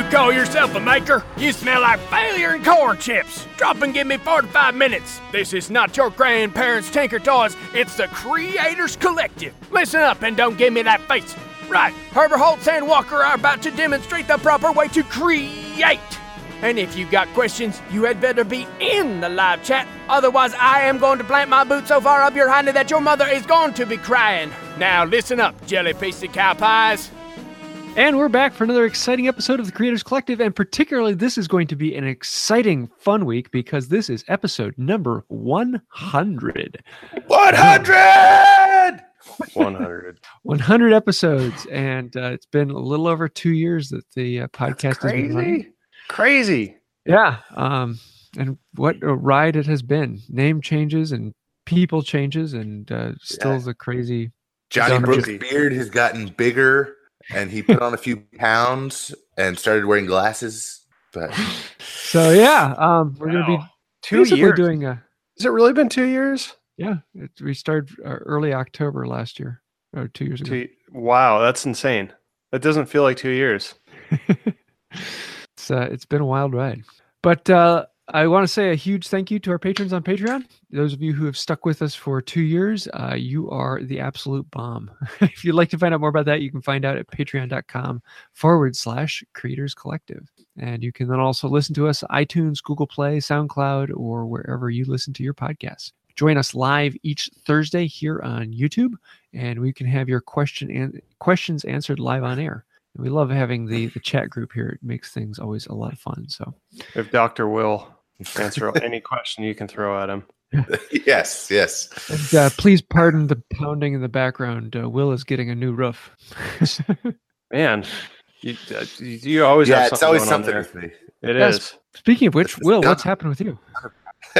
You call yourself a maker? You smell like failure and corn chips. Drop and give me 45 minutes. This is not your grandparents' Tinker Toys, it's the Creators Collective. Listen up and don't give me that face. Right, Herbert Holtz and Walker are about to demonstrate the proper way to create. And if you got questions, you had better be in the live chat. Otherwise, I am going to plant my boot so far up your hiney that your mother is going to be crying. Now listen up, jelly of cow pies. And we're back for another exciting episode of the Creators Collective. And particularly, this is going to be an exciting, fun week because this is episode number 100. 100! 100. 100 episodes. And uh, it's been a little over two years that the uh, podcast has been running. Crazy. Crazy. Yeah. Um, and what a ride it has been. Name changes and people changes, and uh, still Yeah. the crazy. Johnny Sound Brooks' beard has gotten bigger and he put on a few pounds and started wearing glasses. But So, yeah, um, we're going to be Two years. doing a. Has it really been two years? Yeah, it, we started uh, early October last year, or two years ago. Two, wow, that's insane. That doesn't feel like two years. it's uh, it's been a wild ride. But uh, I want to say a huge thank you to our patrons on Patreon. Those of you who have stuck with us for two years, uh, you are the absolute bomb. if you'd like to find out more about that, you can find out at patreon.com forward slash creators collective. And you can then also listen to us iTunes, Google Play, SoundCloud, or wherever you listen to your podcasts. Join us live each Thursday here on YouTube, and we can have your question and questions answered live on air. We love having the the chat group here. It makes things always a lot of fun. So If Dr. Will answer any question you can throw at him. yes, yes. and, uh, please pardon the pounding in the background. Uh, Will is getting a new roof. Man, you, uh, you you always Yeah, have it's something always going something there. with me. It Yes. is. Speaking of which, Will, what's happened with you?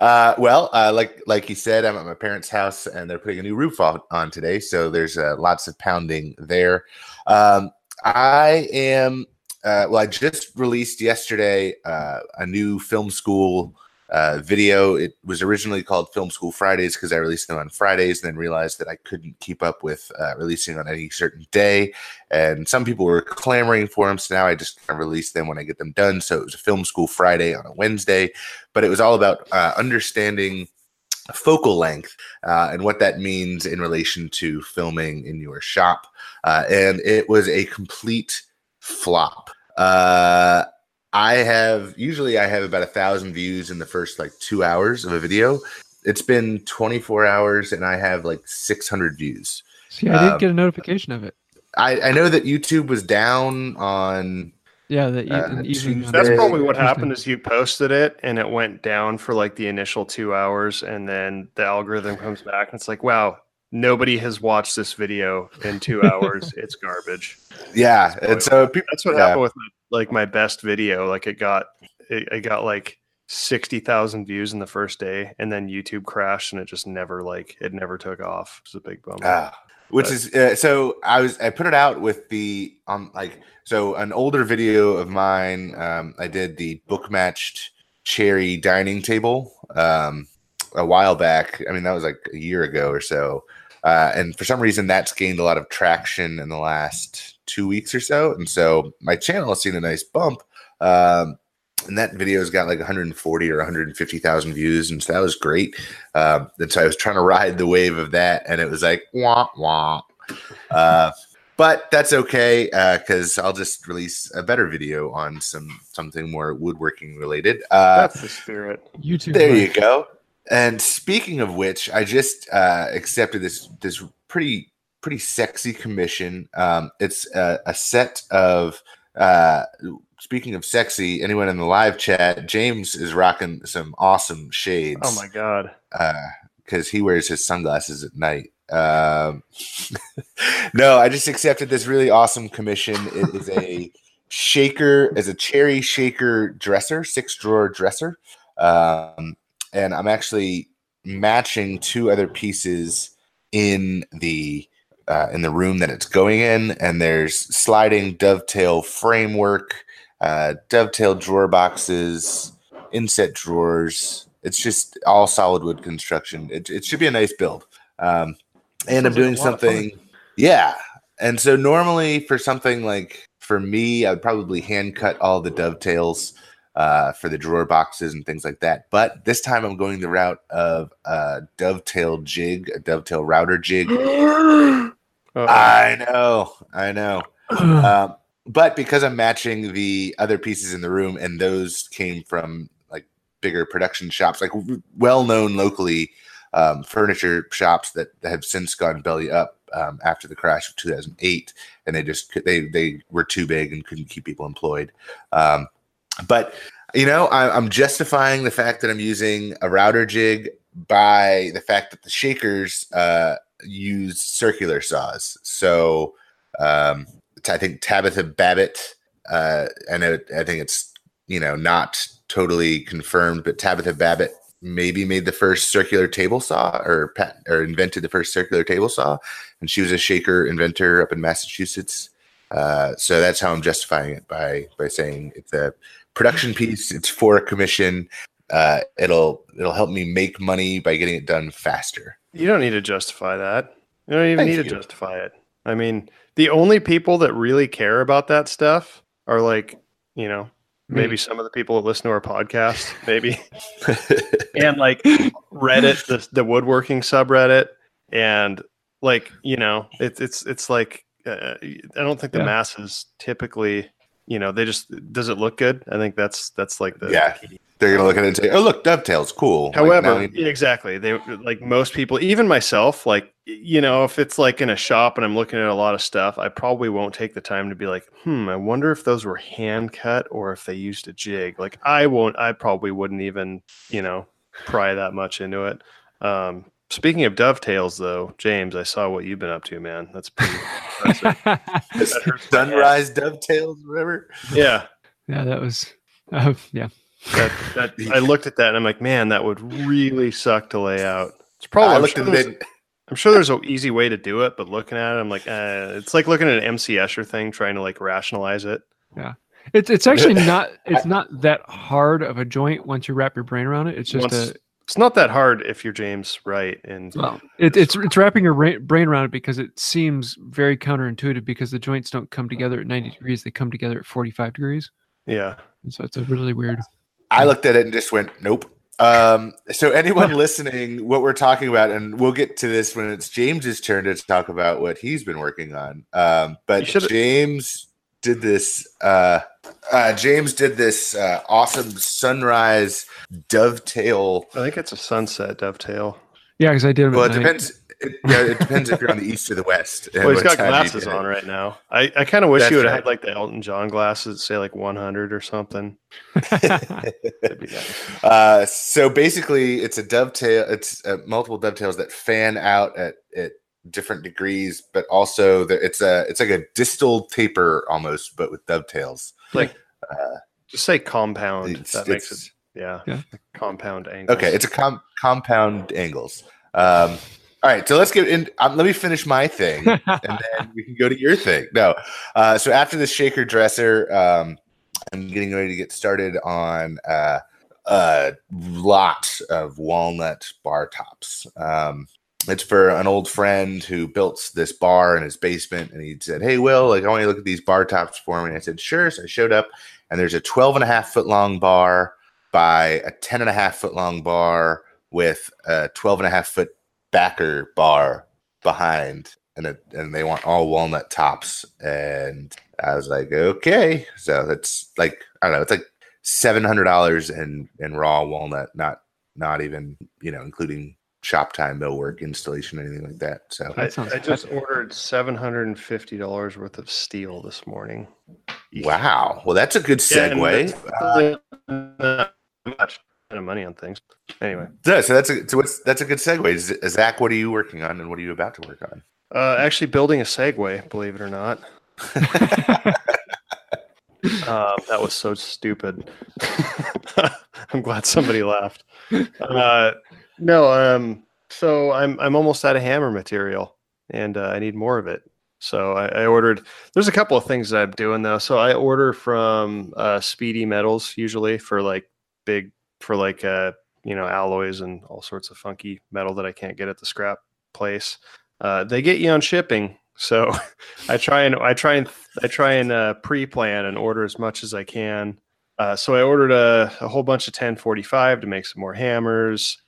uh, well, uh, like like you said, I'm at my parents' house and they're putting a new roof on, on today, so there's uh, lots of pounding there. Um, I am uh, well. I just released yesterday uh, a new film school uh, video. It was originally called Film School Fridays because I released them on Fridays, and then realized that I couldn't keep up with uh, releasing on any certain day. And some people were clamoring for them, so now I just kind of release them when I get them done. So it was a Film School Friday on a Wednesday, but it was all about uh, understanding focal length uh, and what that means in relation to filming in your shop. Uh, and it was a complete flop. Uh, I have usually I have about a thousand views in the first like two hours of a video. It's been 24 hours and I have like 600 views. See, I didn't Um, get a notification of it. I, I know that YouTube was down on Yeah, the e- uh, an evening. Tuesday- That's probably what happened is you posted it and it went down for like the initial two hours and then the algorithm comes back and it's like, wow, nobody has watched this video in two hours. it's garbage. yeah. And so people That's what Yeah. happened with my, like my best video. Like it got it, it got like sixty thousand views in the first day, and then YouTube crashed, and it just never like it never took off. It was a big bummer. Ah, which But- is uh, so I was I put it out with the um like so an older video of mine. Um, I did the book matched cherry dining table um a while back. I mean that was like a year ago or so. Uh, and for some reason that's gained a lot of traction in the last two weeks or so. And so my channel has seen a nice bump. Um, and that video's got like 140 or 150,000 views, and so that was great. Um, and so I was trying to ride the wave of that, and it was like wah wah. Uh, but that's okay because I'll just release a better video on some something more woodworking related. Uh, That's the spirit. YouTube. there you go. And speaking of which, I just uh, accepted this this pretty pretty sexy commission. Um, it's a, a set of. Uh, speaking of sexy, anyone in the live chat, James is rocking some awesome shades. Oh my god. because he wears his sunglasses at night. Um, no, I just accepted this really awesome commission. It is a shaker, is a cherry shaker dresser, six drawer dresser, um, and I'm actually matching two other pieces in the uh, in the room that it's going in, and there's sliding dovetail framework, uh, dovetail drawer boxes, inset drawers. It's just all solid wood construction. It, it should be a nice build. Um, and I'm doing a lot of fun. something, yeah. And so normally for something like for me, I'd probably hand cut all the dovetails uh, for the drawer boxes and things like that. But this time, I'm going the route of a dovetail jig, a dovetail router jig. Uh, I know, I know. Um, but because I'm matching the other pieces in the room, and those came from like bigger production shops, like well known locally um, furniture shops that have since gone belly up um, after the crash of 2008, and they just they they were too big and couldn't keep people employed. Um, but you know, I, I'm justifying the fact that I'm using a router jig by the fact that the shakers uh, use circular saws. So um, I think Tabitha Babbitt, uh, I know I think it's you know not totally confirmed, but Tabitha Babbitt maybe made the first circular table saw or pat, or invented the first circular table saw, and she was a shaker inventor up in Massachusetts. Uh, so that's how I'm justifying it by by saying it's a production piece. It's for a commission. Uh, it'll it'll help me make money by getting it done faster. You don't need to justify that. You don't even Thank need you. to justify it. I mean, the only people that really care about that stuff are like, you know, maybe some of the people that listen to our podcast, maybe, and like Reddit, the, the woodworking subreddit, and like, you know, it's it's it's like uh, I don't think the Yeah. masses typically, you know, they just does it look good? I think that's that's like the Yeah. They're gonna look at it and say, "Oh, look, dovetails, cool." However, we- exactly. They like most people, even myself, like you know, if it's like in a shop and I'm looking at a lot of stuff, I probably won't take the time to be like, hmm, I wonder if those were hand cut or if they used a jig. Like I won't I probably wouldn't even, you know, pry that much into it. Um speaking of dovetails though, James, I saw what you've been up to, man. That's pretty impressive. That hurts head. sunrise dovetails, whatever. Yeah. yeah, that was. Uh, yeah. That, that I looked at that and I'm like, man, that would really suck to lay out. It's probably I I'm looked sure at there's- it. I'm sure there's an easy way to do it, but looking at it, I'm like, uh, it's like looking at an MC Escher thing, trying to like rationalize it. Yeah, it's it's actually not it's not that hard of a joint once you wrap your brain around it. It's just Once- a It's not that hard if you're James Wright, and well, it, it's it's wrapping your brain around it because it seems very counterintuitive because the joints don't come together at 90 degrees; they come together at 45 degrees. yeah, And so it's a really weird. I looked at it and just went, "Nope." Um, so anyone listening, what we're talking about, and we'll get to this when it's James's turn to talk about what he's been working on. Um, but James did this. Uh, uh, James did this uh, awesome sunrise dovetail. I think it's a sunset dovetail. Yeah, because I did. Well, it night. depends. It, yeah, it depends if you're on the east or the west. and Well, he's what got glasses on right now. I, I kind of wish That's he would have right. had like the Elton John glasses, say like 100 or something. Nice. Uh, so basically, it's a dovetail. It's uh, multiple dovetails that fan out at, at different degrees, but also the, it's a it's like a distal taper almost, but with dovetails. Like, Uh, just say compound. it's- that makes it, yeah, Yeah. compound angle. okay, it's a com- compound angles. Um, all right, so let's get in. Um, let me finish my thing, and then we can go to your thing. No, uh, so after the shaker dresser, um, I'm getting ready to get started on uh, a lot of walnut bar tops. Um, it's for an old friend who built this bar in his basement, and he said, "Hey, Will, like I want you to look at these bar tops for me." And I said, "Sure." So I showed up, and there's a 12 and a half foot long bar by a 10 and a half foot long bar with a 12 and a half foot backer bar behind and it, and they want all walnut tops and i was like okay so that's like i don't know it's like $700 in in raw walnut not not even you know including shop time millwork installation anything like that so I, That sounds I just ordered seven hundred and fifty dollars worth of steel this morning. wow well that's a good segue that's really much kind of money on things. Anyway, so, so that's a so what's that's a good segue zach what are you working on and what are you about to work on uh, actually building a Segway, believe it or not. Um, that was so stupid. I'm glad somebody laughed. Uh, no, um, so I'm I'm almost out of hammer material, and uh, I need more of it. So I, I ordered. There's a couple of things that I'm doing though. So I order from uh, Speedy Metals usually for like big for like uh, you know alloys and all sorts of funky metal that I can't get at the scrap place. Uh, they get you on shipping So I try and I try and I try and uh, pre-plan and order as much as I can. Uh, so I ordered a, a whole bunch of 1045 to make some more hammers.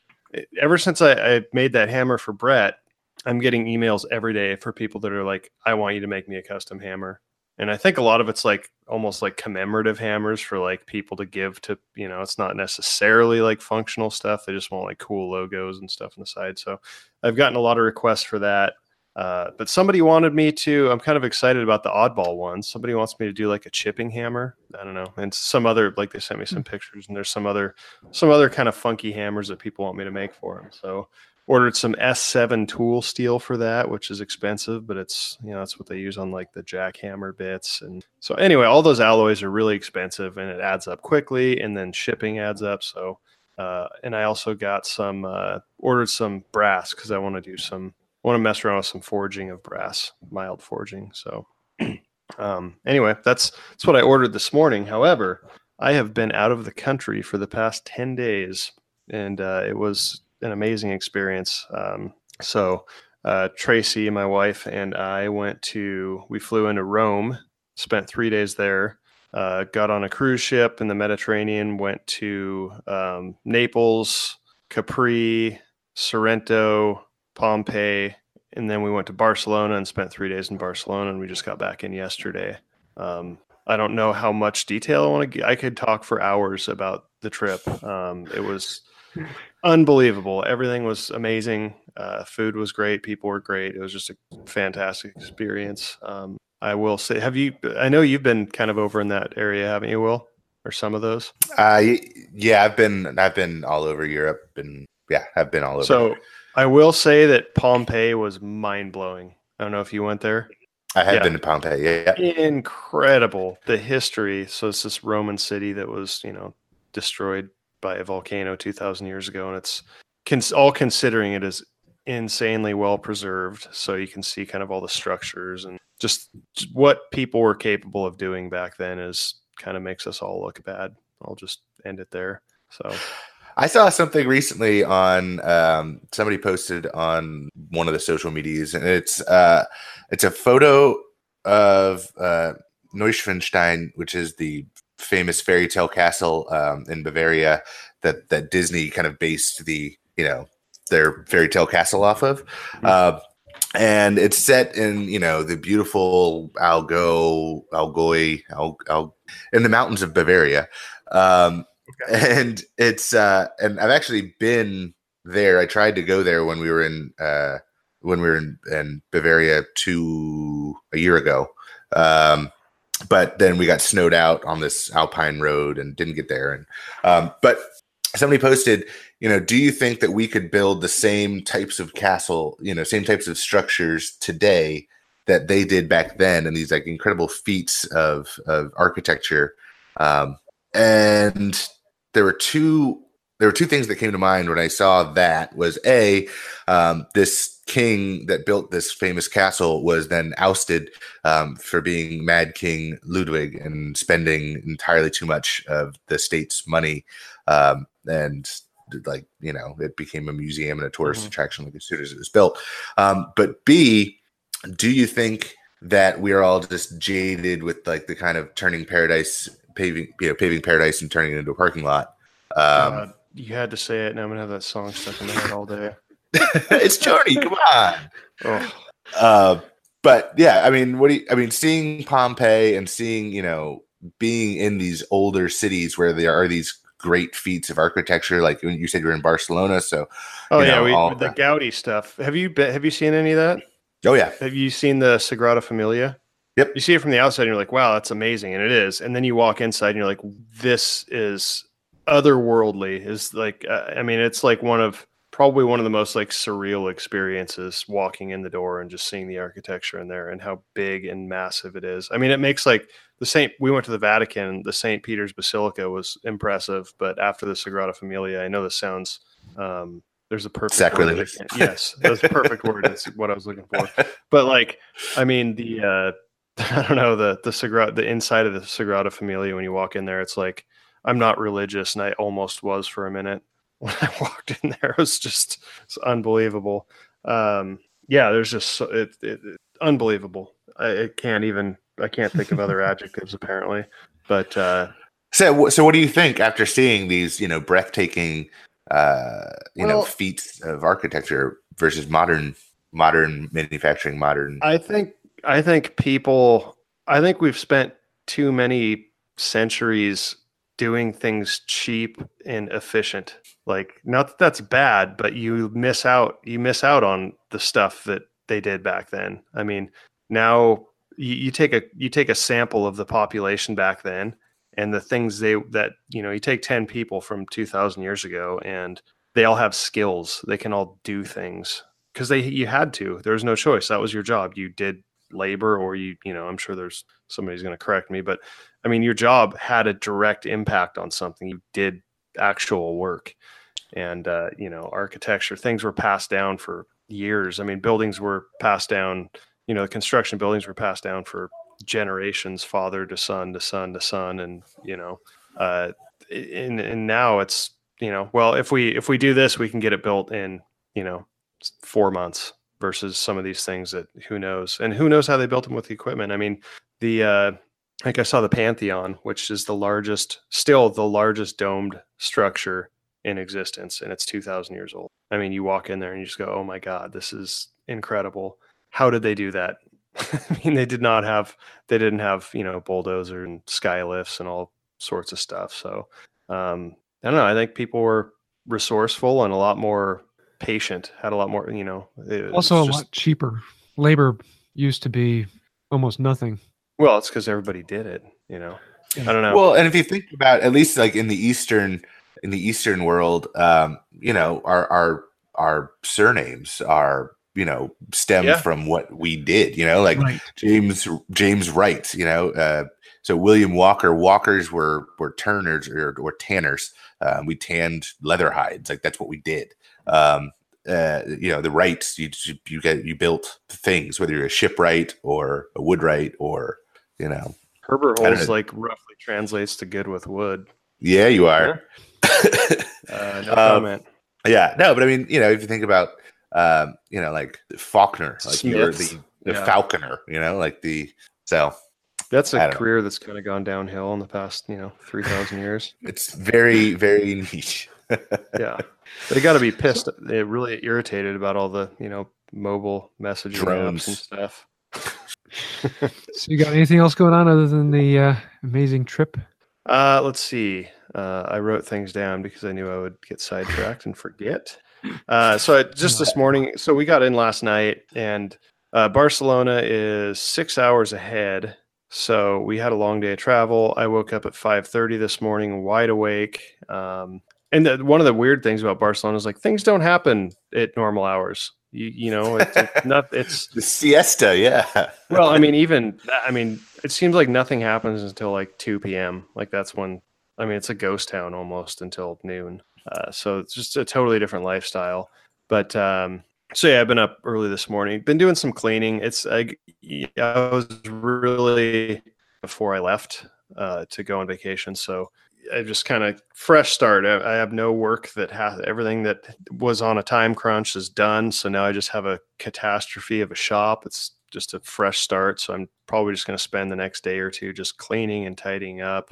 Ever since I, I made that hammer for Brett, I'm getting emails every day for people that are like, "I want you to make me a custom hammer." And I think a lot of it's like almost like commemorative hammers for like people to give to, you know, it's not necessarily like functional stuff. They just want like cool logos and stuff on the side. So I've gotten a lot of requests for that. Uh, but somebody wanted me to. I'm kind of excited about the oddball ones. Somebody wants me to do like a chipping hammer. I don't know, and some other like they sent me some pictures, and there's some other some other kind of funky hammers that people want me to make for them. So ordered some S7 tool steel for that, which is expensive, but it's you know that's what they use on like the jackhammer bits. And so anyway, all those alloys are really expensive, and it adds up quickly, and then shipping adds up. So. Uh, and I also got some uh, ordered some brass because I want to do some want to mess around with some forging of brass, mild forging. So, um, anyway, that's that's what I ordered this morning. However, I have been out of the country for the past ten days, and uh, it was an amazing experience. Um, so, uh, Tracy, my wife, and I went to. We flew into Rome, spent three days there. Uh, got on a cruise ship in the Mediterranean, went to um, Naples, Capri, Sorrento, Pompeii, and then we went to Barcelona and spent three days in Barcelona, and we just got back in yesterday. Um, I don't know how much detail I want to. I could talk for hours about the trip. Um, it was unbelievable. Everything was amazing. Uh, food was great. People were great. It was just a fantastic experience. Um, I will say, have you? I know you've been kind of over in that area, haven't you, Will? Or some of those? Uh, yeah, I've been I've been all over Europe, and yeah, I've been all over. So I will say that Pompeii was mind blowing. I don't know if you went there. I have yeah. been to Pompeii. Yeah, incredible the history. So it's this Roman city that was, you know, destroyed by a volcano two thousand years ago, and it's cons- all considering it is insanely well preserved. So you can see kind of all the structures and just what people were capable of doing back then is kind of makes us all look bad. I'll just end it there. So I saw something recently on um, somebody posted on one of the social medias, and it's uh, it's a photo of uh, Neuschwanstein, which is the famous fairy tale castle um, in Bavaria that that Disney kind of based the you know their fairy tale castle off of. Mm-hmm. Uh, and it's set in you know the beautiful Algo Algoy Al, Al, in the mountains of Bavaria. Um, Okay. And it's uh and I've actually been there. I tried to go there when we were in uh when we were in, in Bavaria two a year ago. Um but then we got snowed out on this alpine road and didn't get there and um but somebody posted you know do you think that we could build the same types of castle you know same types of structures today that they did back then and these like incredible feats of of architecture um and there were two there were two things that came to mind when I saw that was a um, this king that built this famous castle was then ousted um, for being Mad King Ludwig and spending entirely too much of the state's money, um, and like you know it became a museum and a tourist mm-hmm. attraction like as soon as it was built. Um, but B, do you think that we are all just jaded with like the kind of turning paradise paving, you know, paving paradise and turning it into a parking lot. Um, you had to say it, and I'm gonna have that song stuck in my head all day. it's Journey. Come on. Oh. Uh, but yeah, I mean, what do you, I mean? Seeing Pompeii and seeing you know being in these older cities where there are these great feats of architecture, like you said, you're in Barcelona, so oh yeah, know, we, all, the Gaudi stuff. Have you been, have you seen any of that? Oh yeah. Have you seen the Sagrada Familia? Yep. You see it from the outside and you're like, wow, that's amazing. And it is. And then you walk inside and you're like, this is otherworldly. Is like, uh, I mean, it's like one of probably one of the most like surreal experiences walking in the door and just seeing the architecture in there and how big and massive it is. I mean, it makes like the Saint, we went to the Vatican, the St. Peter's Basilica was impressive. But after the Sagrada Familia, I know this sounds, um, there's a perfect sacrilege. Yes, that's a perfect word. That's what I was looking for. But like, I mean, the uh, I don't know the the Sagrada, the inside of the Sagrada Familia. When you walk in there, it's like I'm not religious, and I almost was for a minute when I walked in there. It was just it's unbelievable. Um, yeah, there's just so- it, it, it unbelievable. I, I can't even I can't think of other adjectives apparently, but uh, So, so what do you think after seeing these, you know, breathtaking, uh, you know, feats of architecture versus modern, modern manufacturing, modern? I think I think people I think we've spent too many centuries doing things cheap and efficient. Like not that that's bad, but you miss out you miss out on the stuff that they did back then. I mean, now you, you take a you take a sample of the population back then and the things they that you know you take 10 people from 2000 years ago and they all have skills they can all do things because they you had to there was no choice that was your job you did labor or you you know i'm sure there's somebody's going to correct me but i mean your job had a direct impact on something. You did actual work and uh, you know architecture things were passed down for years. I mean buildings were passed down you know construction buildings were passed down for generations father to son to son to son and you know uh and, and now it's you know well if we if we do this we can get it built in you know four months versus some of these things that who knows and who knows how they built them with the equipment. I mean the uh like i saw the pantheon which is the largest still the largest domed structure in existence and it's 2000 years old. I mean you walk in there and you just go oh my god this is incredible. How did they do that? I mean they did not have they didn't have you know bulldozer and sky lifts and all sorts of stuff. So um i don't know i think people were resourceful and a lot more patient had a lot more you know it was Also, a just- lot cheaper. Labor used to be almost nothing. well it's because everybody did it you know i don't know Well, and if you think about at least like in the eastern in the eastern world, um, you know, our our our surnames are you know stem Yeah. from what we did. You know, like Right. James James Wright. You know, uh, so William Walker. Walkers were were turners or, or tanners. Um, we tanned leather hides. Like that's what we did. Um, uh, you know, the rights You you get you built things, whether you're a shipwright or a woodwright or you know. herbert I don't holes know. like roughly translates to good with wood Yeah, you are. uh, no Um, comment Yeah, no, but I mean, you know, if you think about, um, you know, like Faulkner, like you're the, the Yeah. falconer, you know, like the so That's a don't know. career that's kind of gone downhill in the past, you know, three thousand years. it's very very niche. Yeah, they got to be pissed. They're really irritated about all the you know mobile messaging apps and stuff. So, you got anything else going on other than the uh, amazing trip? Uh, let's see. Uh, I wrote things down because I knew I would get sidetracked and forget. Uh, so I, just this morning, so we got in last night, and uh, Barcelona is six hours ahead. So we had a long day of travel. I woke up at five thirty this morning, wide awake. Um, and the, one of the weird things about Barcelona is like things don't happen at normal hours. You you know, it's, it's not. It's the siesta, yeah. well, I mean, even I mean, it seems like nothing happens until like two p.m. Like that's when I mean, it's a ghost town almost until noon. Uh, so it's just a totally different lifestyle. But um, so yeah, I've been up early this morning. Been doing some cleaning. It's I, I was really before I left uh, to go on vacation, so I just kind of fresh start. I, I have no work that has everything that was on a time crunch is done. So now I just have a catastrophe of a shop. It's just a fresh start. So I'm probably just going to spend the next day or two just cleaning and tidying up,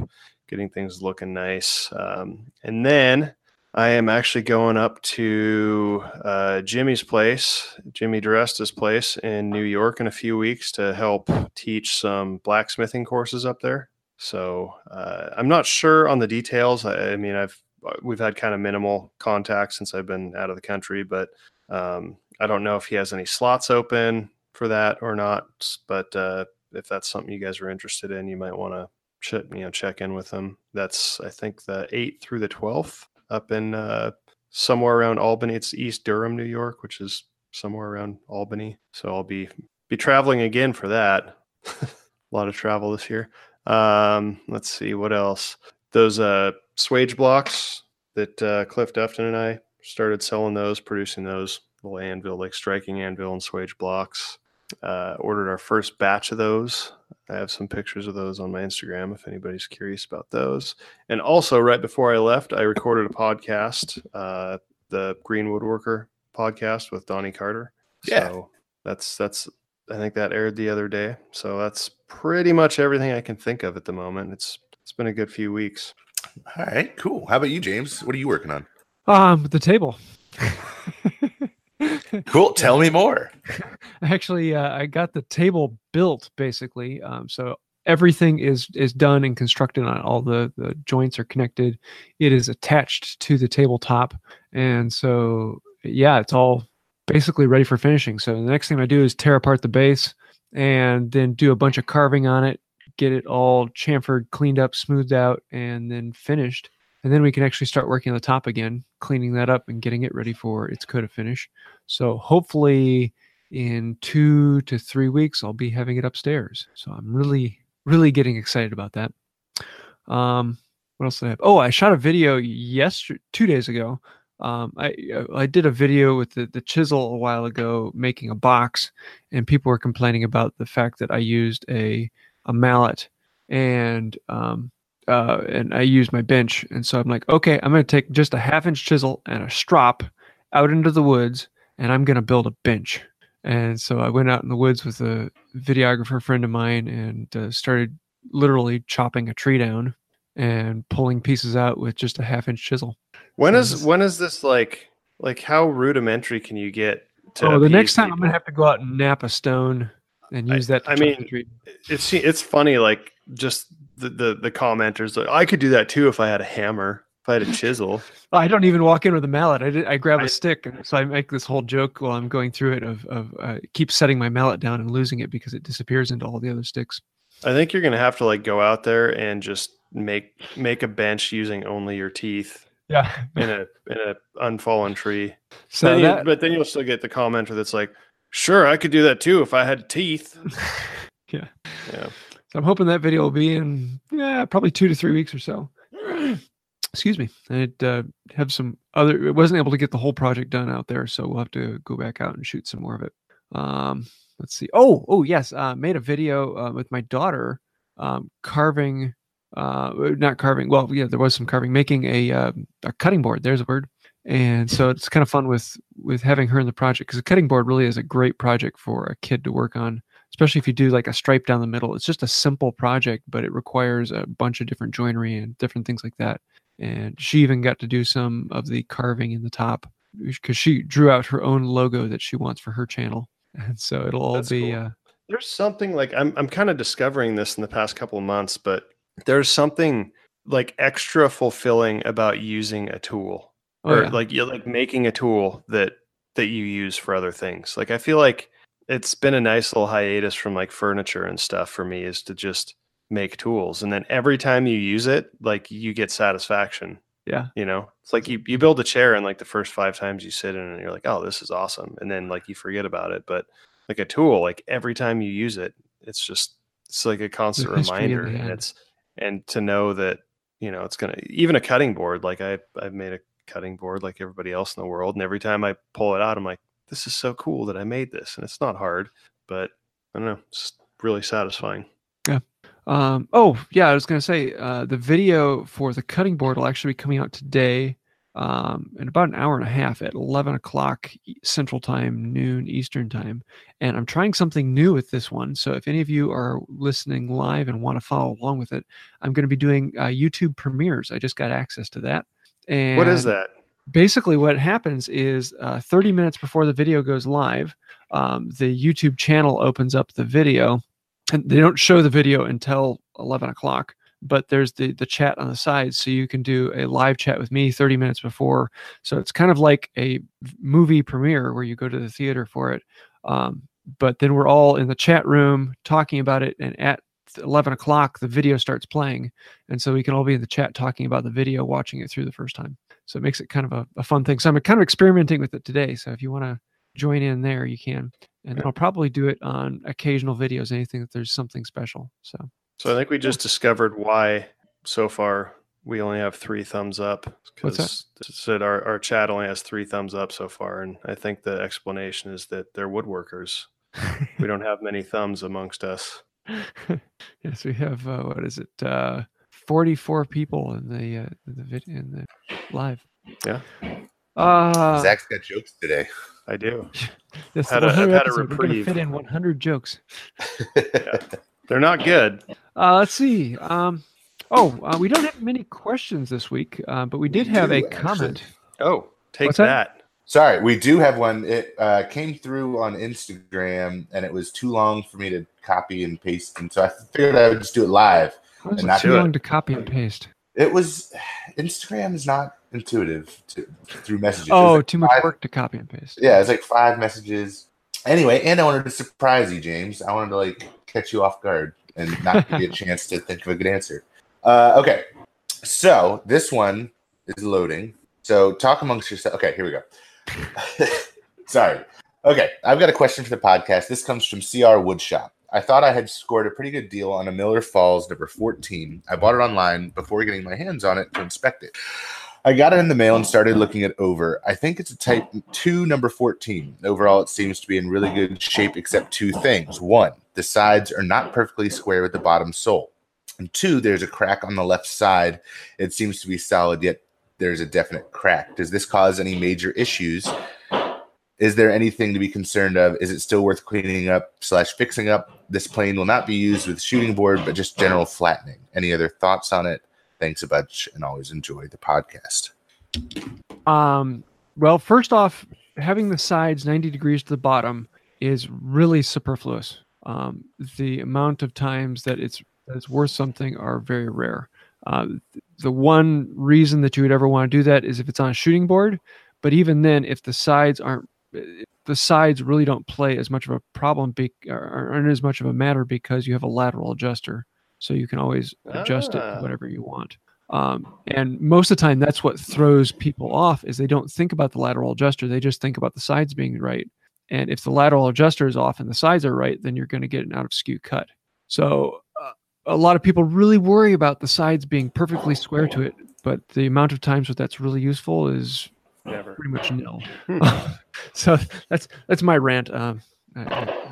getting things looking nice. Um, and then I am actually going up to uh, Jimmy's place, Jimmy DeResta's place in New York in a few weeks to help teach some blacksmithing courses up there. So uh, I'm not sure on the details. I, I mean, I've we've had kind of minimal contact since I've been out of the country, but um, I don't know if he has any slots open for that or not. But uh, if that's something you guys are interested in, you might want to check you know check in with him. That's I think the eighth through the twelfth up in uh, somewhere around Albany. It's East Durham, New York, which is somewhere around Albany. So I'll be be traveling again for that. A lot of travel this year. Um, let's see what else. Those uh, swage blocks that uh, Cliff Dufton and I started selling those, producing those little anvil, like striking anvil and swage blocks. Uh, ordered our first batch of those. I have some pictures of those on my Instagram if anybody's curious about those. And also, right before I left, I recorded a podcast, uh, the Green Woodworker podcast with Donnie Carter. Yeah. So That's that's I think that aired the other day. So that's pretty much everything I can think of at the moment. It's it's been a good few weeks. All right, cool. How about you, James? What are you working on? Um, the table. Cool. Tell me more. Actually, uh, I got the table built basically. Um, so everything is is done and constructed on all the the joints are connected. It is attached to the tabletop, and so yeah, it's all basically ready for finishing. So the next thing I do is tear apart the base and then do a bunch of carving on it, get it all chamfered, cleaned up, smoothed out, and then finished. And then we can actually start working on the top again, cleaning that up and getting it ready for its coat of finish. So hopefully in two to three weeks, I'll be having it upstairs. So I'm really, really getting excited about that. Um, what else did I have? Oh, I shot a video yesterday, two days ago. Um, I uh, I did a video with the, the chisel a while ago making a box, and people were complaining about the fact that I used a a mallet and um, uh, and I used my bench. And so I'm like, okay, I'm to take just a half inch chisel and a strop out into the woods, and I'm to build a bench. And so I went out in the woods with a videographer friend of mine and uh, started literally chopping a tree down and pulling pieces out with just a half inch chisel. When is this- when is this like like how rudimentary can you get to Oh, the next time I'm gonna have to go out and knap a stone and I- use that. To I mean, it's it's funny like just the the, the commenters like, I could do that too if I had a hammer if I had a chisel I don't even walk in with a mallet. I did, I grab a I- stick, and so I make this whole joke while I'm going through it of of uh, keep setting my mallet down and losing it because it disappears into all the other sticks. I think you're gonna have to like go out there and just make make a bench using only your teeth Yeah. in a in a unfallen tree. So Then you- but then you'll still get the commenter that's like, sure, I could do that too if I had teeth. Yeah. Yeah. So I'm hoping that video will be in yeah probably two to three weeks or so. Excuse me. I'd uh, have some other. It wasn't able to get the whole project done out there, so we'll have to go back out and shoot some more of it. Um, let's see. Oh, oh yes. Uh, made a video uh, with my daughter um, carving. Uh, not carving. Well, yeah, there was some carving. Making a uh, a cutting board. There's a word. And so it's kind of fun with with having her in the project because a cutting board really is a great project for a kid to work on especially if you do like a stripe down the middle. It's just a simple project, but it requires a bunch of different joinery and different things like that. And she even got to do some of the carving in the top because she drew out her own logo that she wants for her channel. And so it'll all That's be, cool. uh, there's something like I'm I'm kind of discovering this in the past couple of months, but there's something like extra fulfilling about using a tool oh, or yeah. like you like making a tool that that you use for other things. Like I feel like it's been a nice little hiatus from like furniture and stuff for me is to just make tools and then every time you use it like you get satisfaction yeah. you know it's like you, you build a chair and like the first five times you sit in it and you're like oh this is awesome and then like you forget about it but like a tool like every time you use it it's just it's like a constant reminder and it's and to know that you know it's gonna even a cutting board like i i've made a cutting board like everybody else in the world and every time i pull it out i'm like this is so cool that i made this and it's not hard but i don't know it's really satisfying Yeah. Um, oh, yeah, I was to say uh, the video for the cutting board will actually be coming out today um, in about an hour and a half at 11 o'clock Central Time, noon Eastern Time. And I'm trying something new with this one. So if any of you are listening live and want to follow along with it, I'm going to be doing uh, YouTube premieres. I just got access to that. And what is that basically what happens is uh, 30 minutes before the video goes live um, the youtube channel opens up the video and they don't show the video until 11 o'clock but there's the the chat on the side so you can do a live chat with me 30 minutes before. So it's kind of like a movie premiere where you go to the theater for it um, but then we're all in the chat room talking about it and at 11 o'clock the video starts playing and so we can all be in the chat talking about the video watching it through the first time. So it makes it kind of a, a fun thing. So i'm kind of experimenting with it today so if you want to join in there you can. And then i'll probably do it on occasional videos anything that there's something special so So I think we just discovered why so far we only have three thumbs up. What's that? Because said our, our chat only has three thumbs up so far. And I think the explanation is that they're woodworkers. We don't have many thumbs amongst us. yes we have uh, what is it uh 44 people in the uh in the video in the live Yeah. uh Zach's got jokes today. I do. This Had a- 100 I've had a We're gonna reprieve. fit in 100 jokes. They're not good. Uh, let's see. Um, oh, uh, we don't have many questions this week, uh, but we did have do, a actually. comment. Oh, take What's that? that. Sorry, we do have one. It uh, came through on Instagram, and it was too long for me to copy and paste, and so I figured I would just do it live. Why is And it not too do it. long to copy and paste? It was Instagram is not intuitive to, through messages. Oh, like too much five- work to copy and paste. Yeah, it's like five messages. Anyway, and I wanted to surprise you, James. I wanted to like catch you off guard and not give you a chance to think of a good answer. Uh, okay, so this one is loading. So talk amongst yourself. Okay, here we go. Sorry. Okay, I've got a question for the podcast. This comes from CR Woodshop. I thought I had scored a pretty good deal on a Miller Falls number 14. I bought it online before getting my hands on it to inspect it. I got it in the mail and started looking it over. I think it's a Type 2 number 14. Overall, it seems to be in really good shape, except two things. One, the sides are not perfectly square with the bottom sole. And two, there's a crack on the left side. It seems to be solid, yet there's a definite crack. Does this cause any major issues? Is there anything to be concerned of? Is it still worth cleaning up slash fixing up? This plane will not be used with shooting board, but just general flattening. Any other thoughts on it? Thanks a bunch, and always enjoy the podcast. Um, well, first off, having the sides 90 degrees to the bottom is really superfluous. Um, the amount of times that it's that it's worth something are very rare. Uh, the one reason that you would ever want to do that is if it's on a shooting board, but even then, if the sides aren't, the sides really don't play as much of a problem, be, or aren't as much of a matter because you have a lateral adjuster, so you can always adjust it Ah. to whatever you want. Um, and most of the time, that's what throws people off is they don't think about the lateral adjuster; they just think about the sides being right. And if the lateral adjuster is off and the sides are right, then you're going to get an out of skew cut. So uh, a lot of people really worry about the sides being perfectly square to it, but the amount of times that that's really useful is Never. pretty much nil. Hmm. so that's that's my rant. Um, I- I-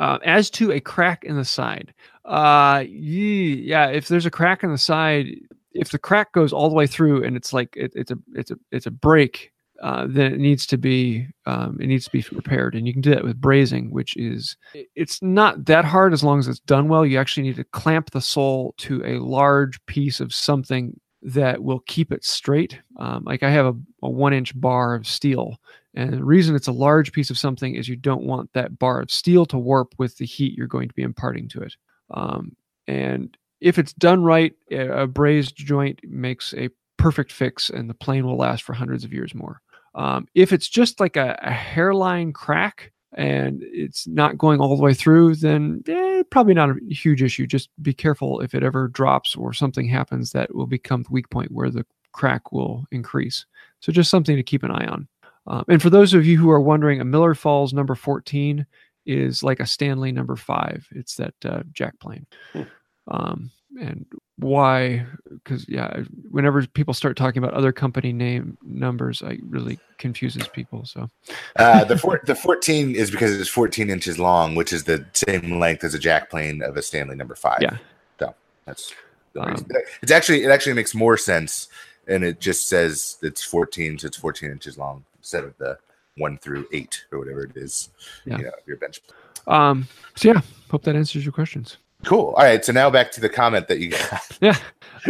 uh, as to a crack in the side, uh, ye- yeah, if there's a crack in the side, if the crack goes all the way through and it's like it, it's a it's a it's a break, uh, then it needs to be um, it needs to be repaired, and you can do that with brazing, which is it's not that hard as long as it's done well. You actually need to clamp the sole to a large piece of something that will keep it straight. Um, like I have a, a one inch bar of steel. And the reason it's a large piece of something is you don't want that bar of steel to warp with the heat you're going to be imparting to it. Um, and if it's done right, a brazed joint makes a perfect fix and the plane will last for hundreds of years more. Um, if it's just like a, a hairline crack and it's not going all the way through, then eh, probably not a huge issue. Just be careful if it ever drops or something happens that will become the weak point where the crack will increase. So just something to keep an eye on. Um, and for those of you who are wondering, a Miller Falls number 14 is like a Stanley number five. It's that uh, jack plane. Hmm. Um, and why? Because yeah, whenever people start talking about other company name numbers, it really confuses people. So Uh, the four, the 14 is because it's 14 inches long, which is the same length as a jack plane of a Stanley number five. Yeah. So that's the Um, reason. it's actually it actually makes more sense, and it just says it's 14, so it's 14 inches long instead of the one through eight or whatever it is. Yeah. You know, your bench. um, so yeah, hope that answers your questions. Cool. All right. So now back to the comment that you got. Yeah.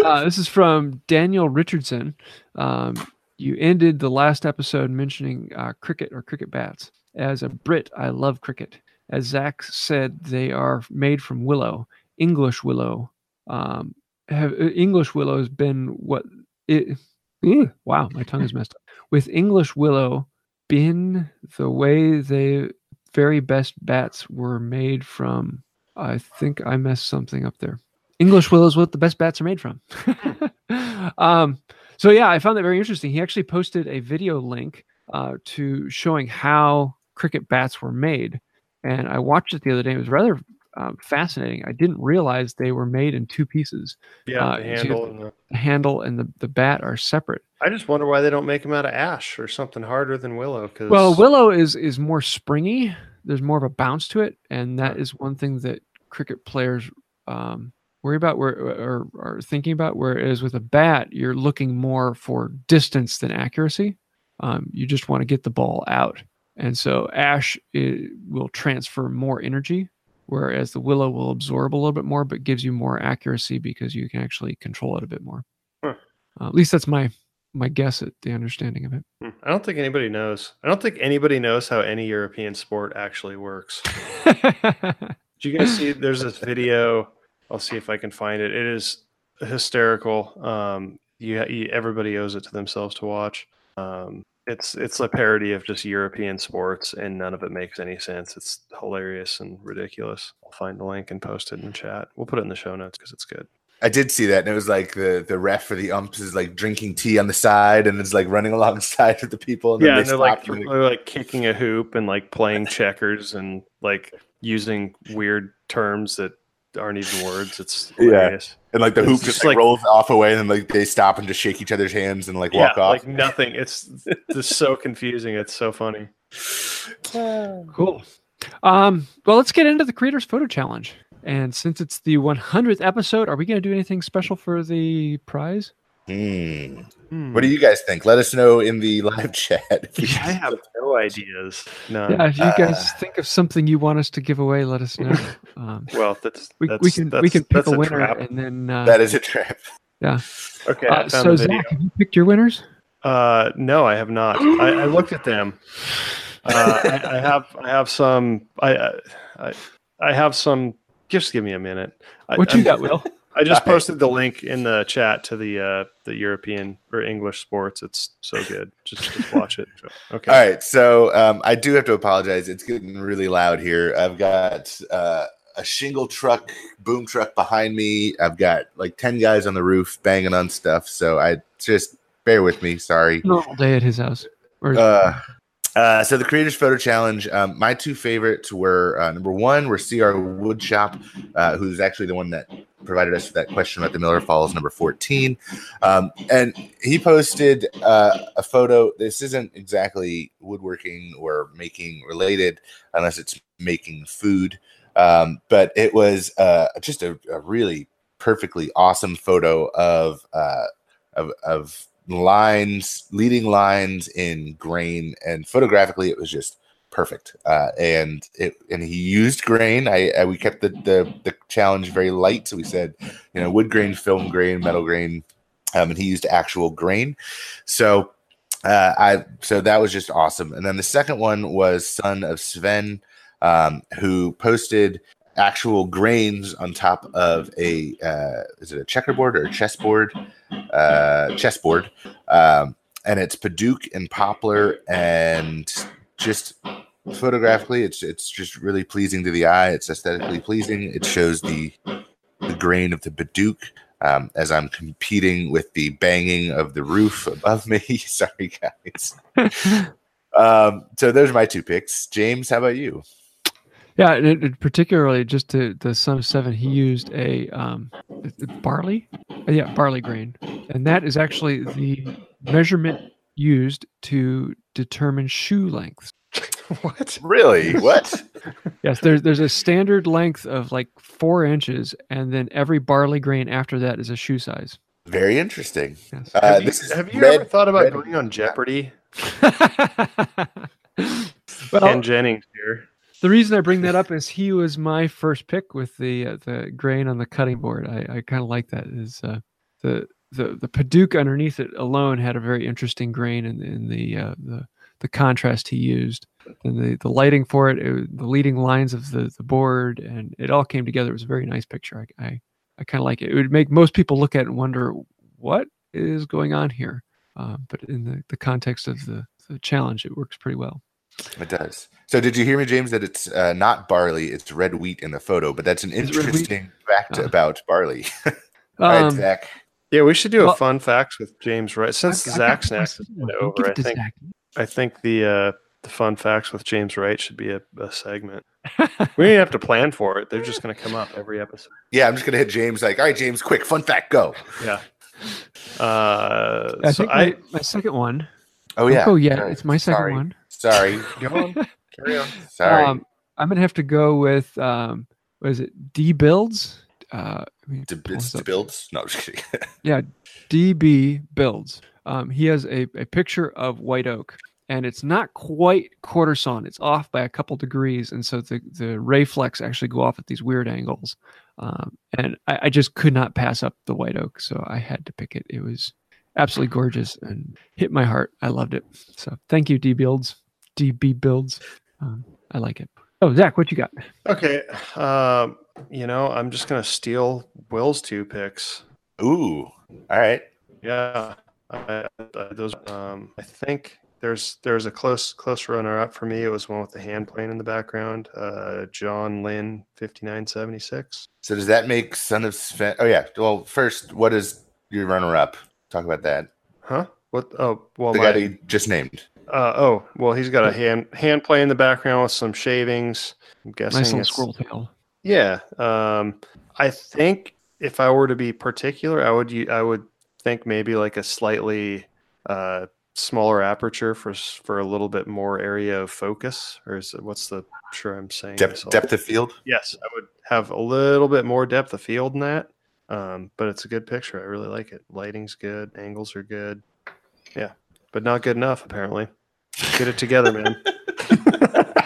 Uh, this is from Daniel Richardson. Um, you ended the last episode mentioning uh, cricket or cricket bats. As a Brit, I love cricket. As Zach said, they are made from willow, English willow. Um, have uh, English willow has been what it? eh, wow, my tongue is messed up. With English willow, been the way the very best bats were made from. I think I messed something up there. English willow is what the best bats are made from. um, so yeah, I found that very interesting. He actually posted a video link uh, to showing how cricket bats were made, and I watched it the other day. It was rather um, fascinating. I didn't realize they were made in two pieces. Yeah, Uh, the so handle. have- And the, The handle and the, the bat are separate. I just wonder why they don't make them out of ash or something harder than willow. Because Well, willow is is more springy. There's more of a bounce to it, and that is one thing that cricket players um, worry about where or are thinking about. Whereas with a bat, you're looking more for distance than accuracy. Um, you just want to get the ball out, and so ash i will transfer more energy, whereas the willow will absorb a little bit more, but gives you more accuracy because you can actually control it a bit more. Huh. Uh, at least that's my my guess at the understanding of it. Hmm. I don't think anybody knows. I don't think anybody knows how any European sport actually works. Did you guys see? There's this video. I'll see if I can find it. It is hysterical. Um, you, you everybody owes it to themselves to watch. Um, it's it's a parody of just European sports, and none of it makes any sense. It's hilarious and ridiculous. I'll find the link and post it in the chat. We'll put it in the show notes because it's good. I did see that, and it was like the the ref for the umps is like drinking tea on the side, and it's like running alongside of the people. And yeah, then and they they're like and they- they're like kicking a hoop and like playing checkers and like using weird terms that aren't even words. It's Yeah. and like the it's hoop just just like, like- rolls off away, and then like they stop and just shake each other's hands and like Yeah, walk off. like nothing. It's just so confusing. It's so funny. Cool. Um, well, let's get into the Creators Photo Challenge. And since it's the 100th episode, are we going to do anything special for the prize? Hmm. Hmm. What do you guys think? Let us know in the live chat. I have no ideas. No. Yeah, if you Uh, guys think of something you want us to give away, let us know. Um, Well, that's we, that's, we can we can pick that's a winner trap. and then. Uh, that is a trap. Yeah. Okay, uh, so the video. Zach, have you picked your winners? Uh, no, I have not. I, I looked at them. Uh, I, I have I have some. I, I I I have some. Just give me a minute. I, What you I'm- got, Will? I just posted the link in the chat to the uh, the European or English sports. It's so good. Just just watch it. Okay. All right, so um, I do have to apologize. It's getting really loud here. I've got uh, a shingle truck, boom truck behind me. I've got like ten guys on the roof banging on stuff. So I just bear with me. Sorry. Normal day at his house. Or Uh, uh, so the Creators Photo Challenge. Um, my two favorites were uh, number one were CR Woodshop, uh, who's actually the one that provided us with that question about the Miller Falls number fourteen, um, and he posted uh, a photo. This isn't exactly woodworking or making related, unless it's making food, um, but it was uh, just a, a really perfectly awesome photo of of of lines, leading lines in grain, and photographically, it was just perfect. Uh, and it and he used grain. I, I we kept the, the the challenge very light, so we said, you know, wood grain, film grain, metal grain, um, and he used actual grain. So. Uh, I so that was just awesome, and then the second one was son of Sven, um, who posted actual grains on top of a uh, is it a checkerboard or a chessboard? Uh, chessboard, um, and it's Padauk and poplar, and just photographically, it's it's just really pleasing to the eye. It's aesthetically pleasing. It shows the the grain of the Padauk. Um, as I'm competing with the banging of the roof above me. Sorry, guys. Um, so those are my two picks. James, how about you? Yeah, and it, it particularly just to the son of seven, he used a um, it- it- barley, Uh, yeah, barley grain, and that is actually the measurement used to determine shoe lengths. what? Really? What? Yes, there's there's a standard length of like four inches, and then every barley grain after that is a shoe size. Very interesting. Yes. Uh, Have you, this is have you red- ever thought about red- going on Jeopardy? well, Ken Jennings here. The reason I bring that up is he was my first pick with the uh, the grain on the cutting board. I, I kind of like that. Is uh, the the the Padauk underneath it alone had a very interesting grain in, in the uh, the the contrast he used and the the lighting for it, it the leading lines of the the board, and it all came together. It was a very nice picture. I I, I kind of like it. It would make most people look at it and wonder what is going on here. Uh, but in the, the context of the, the challenge, it works pretty well. It does. So, did you hear me, James? That it's uh, not barley; it's red wheat in the photo. But that's an Is it red wheat? interesting fact Ah. about barley. All right, Um, Zach. Yeah, we should do Well- a fun facts with James Wright. Since I've- I've got Zach's next is one. kinda Don't give over, I think Zach. I think the uh, the fun facts with James Wright should be a, a segment. We don't have to plan for it. They're just going to come up every episode. Yeah, I'm just gonna hit James. Like, all right, James, quick, fun fact, go. Yeah. Uh, I so think I my, my second one. Oh Don't yeah. go It's my second Sorry. one. Sorry. go on. Carry on. Sorry. Um, I'm gonna have to go with um, what is it? D builds. Uh, let me D- it's this builds. No, I'm just kidding. Yeah, DB builds. Um, he has a, a picture of white oak, and it's not quite quarter sawn. It's off by a couple degrees, and so the the ray flecks actually go off at these weird angles. Um, and I, I just could not pass up the white oak, so I had to pick it. It was absolutely gorgeous and hit my heart. I loved it. So thank you, D Builds, DB Builds. Um, I like it. Oh, Zach, what you got? Okay. Um, you know, I'm just gonna steal Will's two picks. Ooh. All right. Yeah. I, I, those um I think there's there's a close close runner up for me. It was one with the hand plane in the background. Uh John Lynn 5976. So does that make Son of Sven? Oh yeah. Well, first, what is your runner-up? Talk about that. Huh? What oh well The my, guy that you just named. Uh oh well he's got a hand hand play in the background with some shavings. I'm guessing Nice little it's- squirrel tail. Yeah. Um, I think if I were to be particular, I would u- I would think maybe like a slightly uh, smaller aperture for for a little bit more area of focus. Or is it, what's the? Sure, I'm saying Depth, depth of field. Yes, I would have a little bit more depth of field than that. Um, but it's a good picture. I really like it. Lighting's good. Angles are good. Yeah, but not good enough apparently. Get it together, man.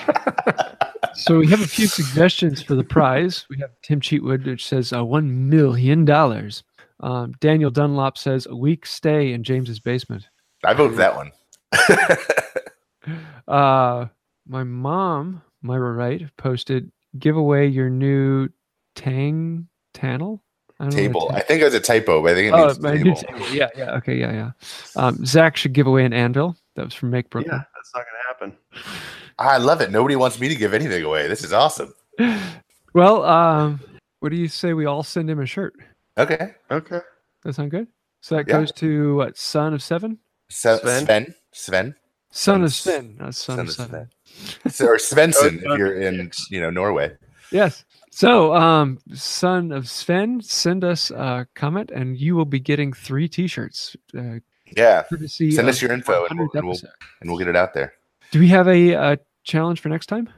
So we have a few suggestions for the prize. We have Tim Cheatwood, which says uh, one million dollars. Um, Daniel Dunlop says a week stay in James's basement. I vote that one. Uh, my mom, Myra Wright, posted give away your new Tang Tannel I don't know what table. I think it was a typo, but I think it Oh, means my table. table. Yeah, yeah. Okay, yeah, yeah. Um, Zach should give away an anvil. That was from Make Yeah, that's not gonna happen. I love it. Nobody wants me to give anything away. This is awesome. Well, um, what do you say we all send him a shirt? Okay. Okay. That sound good? So that Yeah. goes to what? Son of Seven. So, Sven? Sven. Sven. Son of Sven. Sven, not Son, Son of of Seven. So, or Svensson Oh, if you're in, you know, Norway. Yes. So, um, son of Sven, send us a comment, and you will be getting three T-shirts. Uh, Yeah. courtesy Send us your info and we'll, and, we'll, and we'll get it out there. Do we have a, uh challenge for next time?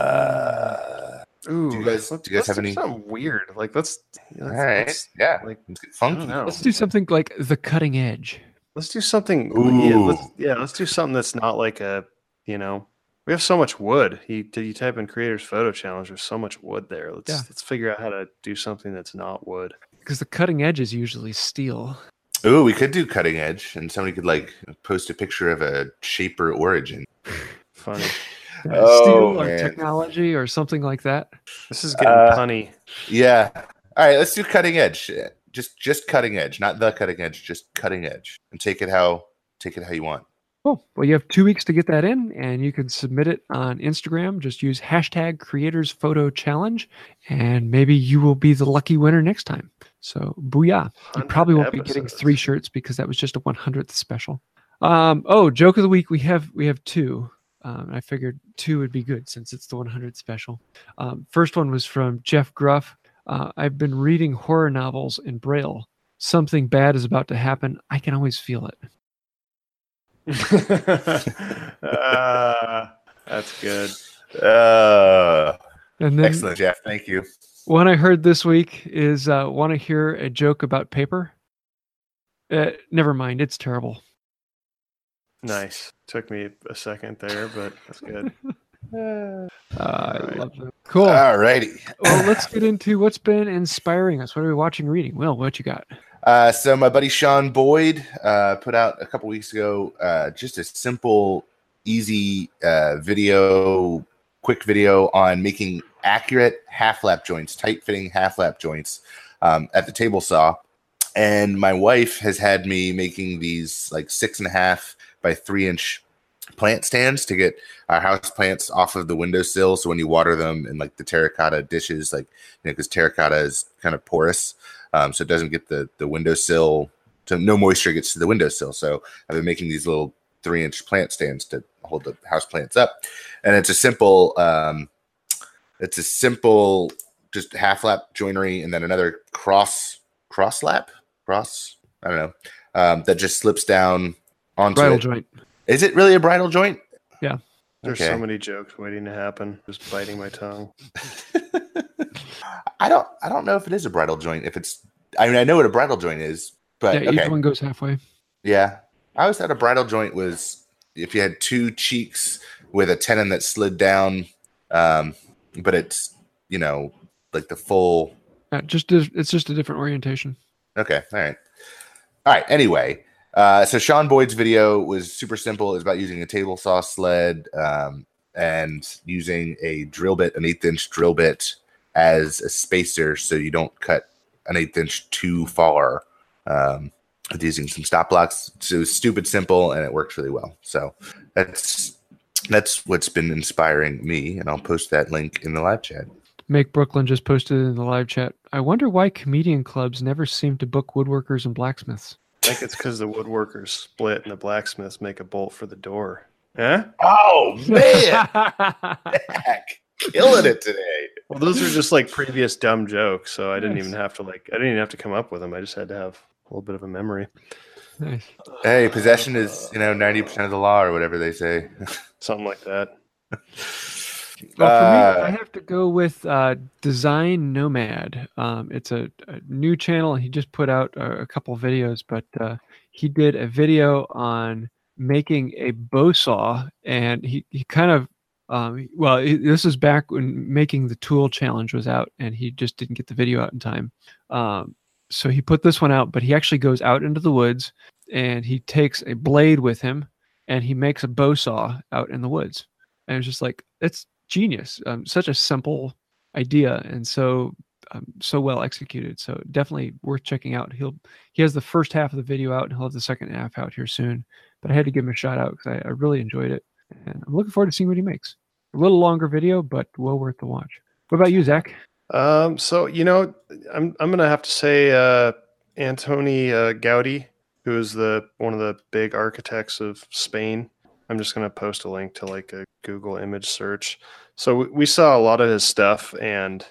Uh, Ooh, you guys- let's- do you guys let's have any- something weird? Like let's. all let's- right. let's- Yeah. Like Let's get funky. don't. Let's do something like the cutting edge. Let's do something. Yeah, let's, Ooh. yeah, let's do something that's not like a. You know, we have so much wood. You did you type in creators photo challenge? There's so much wood there. Let's Yeah. let's figure out how to do something that's not wood. Because the cutting edge is usually steel. Ooh, we could do cutting edge, and somebody could like post a picture of a shaper origin. Funny. Oh, steel or man. technology or something like that. This is getting Uh, punny. Yeah. All right, let's do cutting edge. Just just cutting edge, not the cutting edge, just cutting edge. And take it how take it how you want. Cool. Well, you have two weeks to get that in, and you can submit it on Instagram. Just use hashtag Creators Photo Challenge, and maybe you will be the lucky winner next time. So, booyah! You probably won't be getting three shirts because that was just a 100th special. Um, oh, joke of the week. We have we have two. Um, I figured two would be good since it's the 100th special. Um, first one was from Jeff Gruff. Uh, I've been reading horror novels in Braille. Something bad is about to happen. I can always feel it. Uh, that's good. Uh, And then excellent, Jeff. Thank you. One I heard this week is uh, want to hear a joke about paper? Uh, never mind, it's terrible. Nice. Took me a second there, but that's good. Uh, I Right. love that. Cool. All righty. well, let's get into what's been inspiring us. What are we watching, reading? Will, what you got? Uh, so my buddy Sean Boyd uh, put out a couple weeks ago uh, just a simple, easy uh, video, quick video on making accurate half lap joints, tight fitting half lap joints um, at the table saw. And my wife has had me making these like six and a half by three inch plant stands to get our house plants off of the windowsill. So when you water them in like the terracotta dishes, like you know, because terracotta is kind of porous, um, so it doesn't get the the windowsill. So no moisture gets to the windowsill. So I've been making these little three inch plant stands to hold the house plants up, and it's a simple. Um, it's a simple, just half lap joinery, and then another cross cross lap cross. I don't know. Um, that just slips down onto Bridle it. joint. Is it really a bridle joint? Yeah. There's Okay. so many jokes waiting to happen. Just biting my tongue. I don't. I don't know if it is a bridle joint. If it's, I mean, I know what a bridle joint is, but yeah, okay. each one goes halfway. Yeah. I always thought a bridle joint was if you had two cheeks with a tenon that slid down, um, but it's you know like the full. Yeah, just it's just a different orientation. Okay, all right, all right. Anyway, uh, so Sean Boyd's video was super simple. It's about using a table saw sled um, and using a drill bit, an eighth inch drill bit, as a spacer, so you don't cut an eighth inch too far. Um, with using some stop blocks. So it was stupid simple, and it works really well. So that's that's what's been inspiring me, and I'll post that link in the live chat. Make Brooklyn just posted in the live chat. I wonder why comedian clubs never seem to book woodworkers and blacksmiths. I think it's because the woodworkers split and the blacksmiths make a bolt for the door. Huh? Oh man, heck, killing it today. Well, those are just like previous dumb jokes, so I didn't even have to like I didn't even have to come up with them. I just had to have a little bit of a memory. nice. Hey, possession is you know ninety percent of the law, or whatever they say. Something like that. Well, for me, Uh, I have to go with uh, Design Nomad. Um, it's a, a new channel. He just put out a, a couple videos, but uh, he did a video on making a bow saw, and he, he kind of um, well, this is back when making the tool challenge was out, and he just didn't get the video out in time. Um, so he put this one out, but he actually goes out into the woods and he takes a blade with him, and he makes a bow saw out in the woods. And it's just like it's genius. Um, such a simple idea, and so um, so well executed. So definitely worth checking out. He'll he has the first half of the video out, and he'll have the second half out here soon. But I had to give him a shout out because I, I really enjoyed it, and I'm looking forward to seeing what he makes. A little longer video, but well worth the watch. What about you, Zach? Um, so you know, I'm I'm gonna have to say uh, Antoni uh, Gaudi, who is the one of the big architects of Spain. I'm just gonna post a link to like a Google image search. So we, we saw a lot of his stuff, and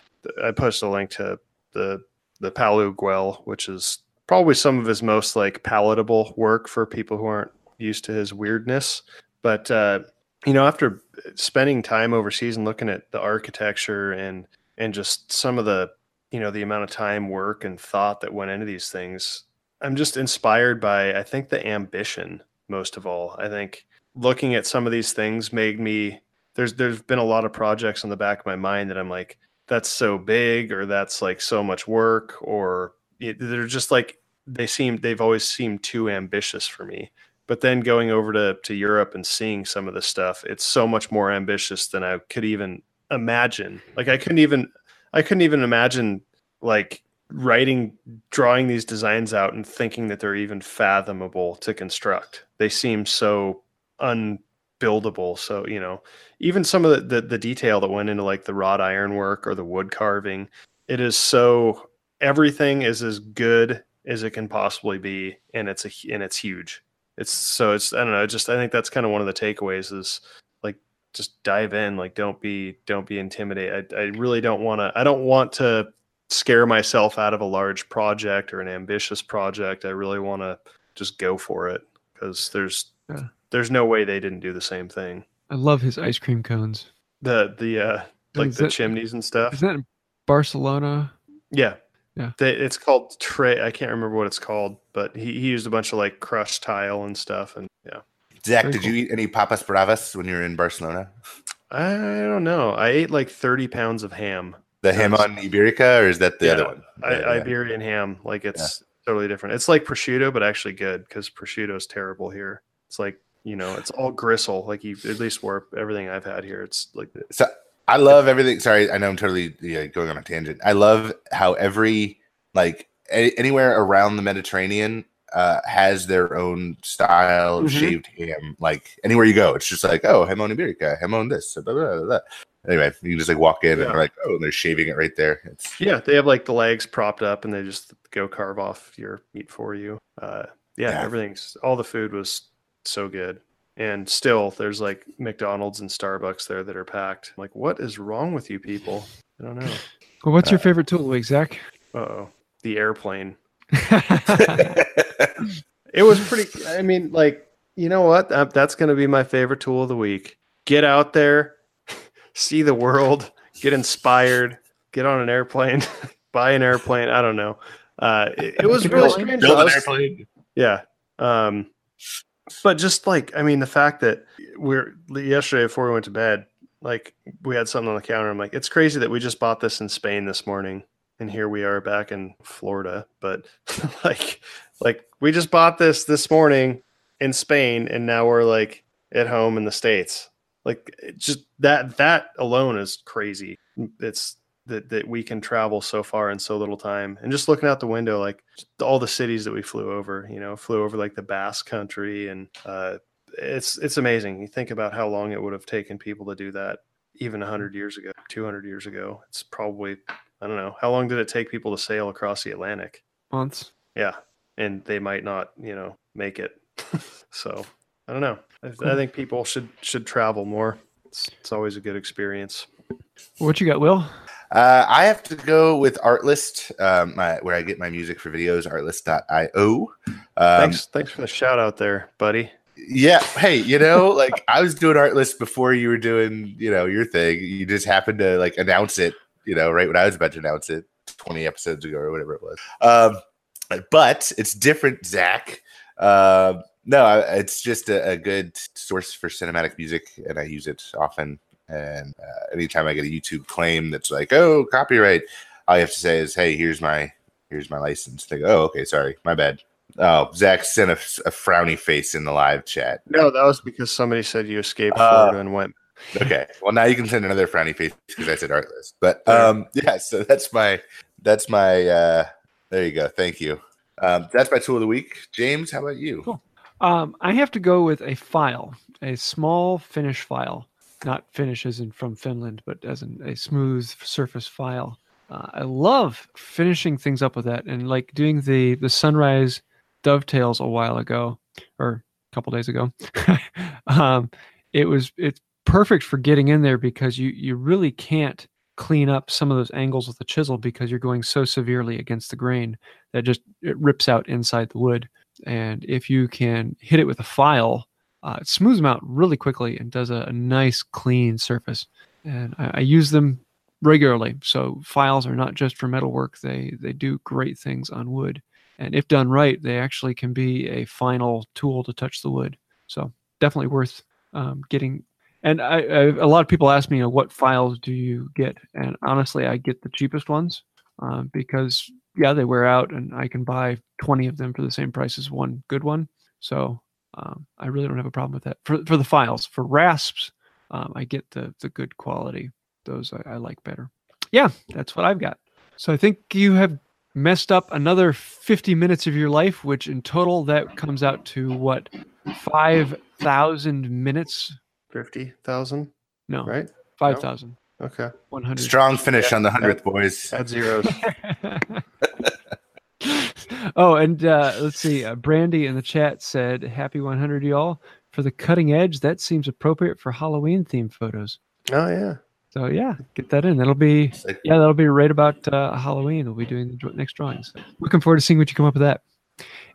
I posted a link to the the Palau Güell, which is probably some of his most like palatable work for people who aren't used to his weirdness. But uh, you know, after spending time overseas and looking at the architecture and and just some of the you know the amount of time work and thought that went into these things i'm just inspired by i think the ambition most of all. I think looking at some of these things made me there's there's been a lot of projects on the back of my mind that i'm like that's so big or that's like so much work or it, they're just like they seem they've always seemed too ambitious for me but then going over to to Europe and seeing some of the stuff it's so much more ambitious than I could even imagine. Like I couldn't even I couldn't even imagine like writing drawing these designs out and thinking that they're even fathomable to construct. They seem so unbuildable. So you know even some of the, the the detail that went into like the wrought iron work or the wood carving it is so everything is as good as it can possibly be and it's a and it's huge it's so it's i don't know just i think that's kind of one of the takeaways is like just dive in like don't be don't be intimidated i, I really don't want to i don't want to scare myself out of a large project or an ambitious project i really want to just go for it because there's Yeah. there's no way they didn't do the same thing I love his ice cream cones. the the uh like Is the that- chimneys and stuff Isn't that in Barcelona? Yeah. Yeah. They, it's called tray. I can't remember what it's called, but he, he used a bunch of like crushed tile and stuff. And yeah, Zach, Very did you eat any papas bravas when you were in Barcelona? I don't know. I ate like 30 pounds of ham. The ham on Iberica, or is that the Yeah, other one? I, Yeah, yeah. Iberian ham. Like it's totally different. It's like prosciutto, but actually good because prosciutto is terrible here. It's like, you know, it's all gristle. Like you, at least where everything I've had here, it's like, So I love everything. Sorry, I know I'm totally yeah, going on a tangent. I love how every like a- anywhere around the Mediterranean uh, has their own style of Mhm. shaved ham. Like anywhere you go, it's just like oh, hamon iberica, hamon this. Blah, blah, blah. Anyway, you can just like walk in and Yeah. they're like oh, they're shaving it right there. It's yeah, they have like the legs propped up and they just go carve off your meat for you. Uh, yeah, Yeah. everything's all the food was so good. And still, there's like McDonald's and Starbucks there that are packed. Like, what is wrong with you people? I don't know. Well, what's your Uh, favorite tool of the week, Zach? Uh oh, the airplane. It was pretty. I mean, like, you know what? That, that's going to be my favorite tool of the week. Get out there, see the world, get inspired, get on an airplane, buy an airplane. I don't know. Uh, it, it was really strange. build an airplane. Yeah. Um, But just like I mean, the fact that we're yesterday before we went to bed, like we had something on the counter. I'm like, it's crazy that we just bought this in Spain this morning, and here we are back in Florida. But like, like we just bought this this morning in Spain, and now we're like at home in the states. Like, just that that alone is crazy. It's that that we can travel so far in so little time. And just looking out the window, like all the cities that we flew over, you know, flew over like the Basque Country, and uh, it's it's amazing. You think about how long it would have taken people to do that, even hundred years ago, two hundred years ago. It's probably I don't know how long did it take people to sail across the Atlantic? Months. Yeah, and they might not, you know, make it. so I don't know. I, Cool. I think people should should travel more. It's, it's always a good experience. What you got, Will? Uh, I have to go with Artlist, um, my, where I get my music for videos, artlist.io. Um, thanks, thanks for the shout out there, buddy. Yeah. Hey, you know, like I was doing Artlist before you were doing, you know, your thing. You just happened to like announce it, you know, right when I was about to announce it 20 episodes ago or whatever it was. Um, but it's different, Zach. Uh, no, it's just a, a good source for cinematic music, and I use it often. And uh, anytime I get a YouTube claim that's like, "Oh, copyright," all you have to say is, "Hey, here's my here's my license." They go, "Oh, okay, sorry, my bad." Oh, Zach sent a, a frowny face in the live chat. No, that was because somebody said you escaped Uh, Florida and went. Okay, well now you can send another frowny face because I said artless. But um, yeah, so that's my that's my uh, there you go. Thank you. Um, that's my tool of the week. James, how about you? Cool. Um, I have to go with a file, a small Finnish file, not Finnish as in from Finland, but as in a smooth surface file. Uh, I love finishing things up with that, and like doing the the sunrise dovetails a while ago, or a couple days ago. um, it was it's perfect for getting in there because you you really can't clean up some of those angles with a chisel because you're going so severely against the grain that just it rips out inside the wood and if you can hit it with a file, uh, it smooths them out really quickly and does a, a nice clean surface. And I, I use them regularly. So files are not just for metal work; they they do great things on wood. And if done right, they actually can be a final tool to touch the wood. So definitely worth um, getting. And I, I, a lot of people ask me, you know, what files do you get? And honestly, I get the cheapest ones um, because yeah, they wear out, and I can buy 20 of them for the same price as one good one. So um, I really don't have a problem with that. For for the files, for rasps, um, I get the the good quality. Those I, I like better. Yeah, that's what I've got. So I think you have messed up another 50 minutes of your life, which in total that comes out to what five thousand minutes? Fifty thousand, No, right? five thousand Okay. one hundred. Strong finish on the hundredth, boys. Add zeros. oh, and uh, let's see. Uh, Brandy in the chat said, "Happy 100, y'all!" For the cutting edge, that seems appropriate for Halloween themed photos. oh yeah. So yeah, get that in. That'll be yeah, that'll be right about uh, Halloween. We'll be doing the next drawings. Looking forward to seeing what you come up with that.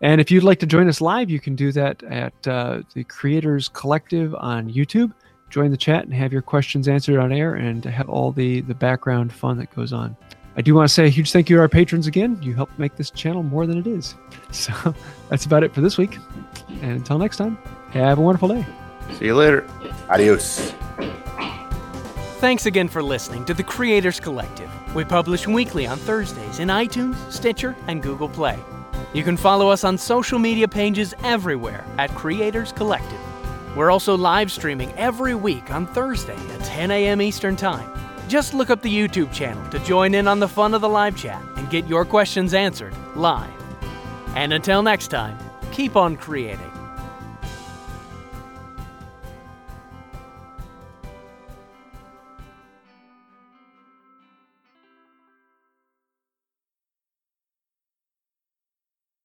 And if you'd like to join us live, you can do that at uh, the Creators Collective on YouTube. Join the chat and have your questions answered on air, and have all the the background fun that goes on. I do want to say a huge thank you to our patrons again. You help make this channel more than it is. So that's about it for this week. And until next time, have a wonderful day. See you later. Adios. Thanks again for listening to the Creators Collective. We publish weekly on Thursdays in iTunes, Stitcher, and Google Play. You can follow us on social media pages everywhere at Creators Collective. We're also live streaming every week on Thursday at 10 a.m. Eastern Time. Just look up the YouTube channel to join in on the fun of the live chat and get your questions answered live. And until next time, keep on creating.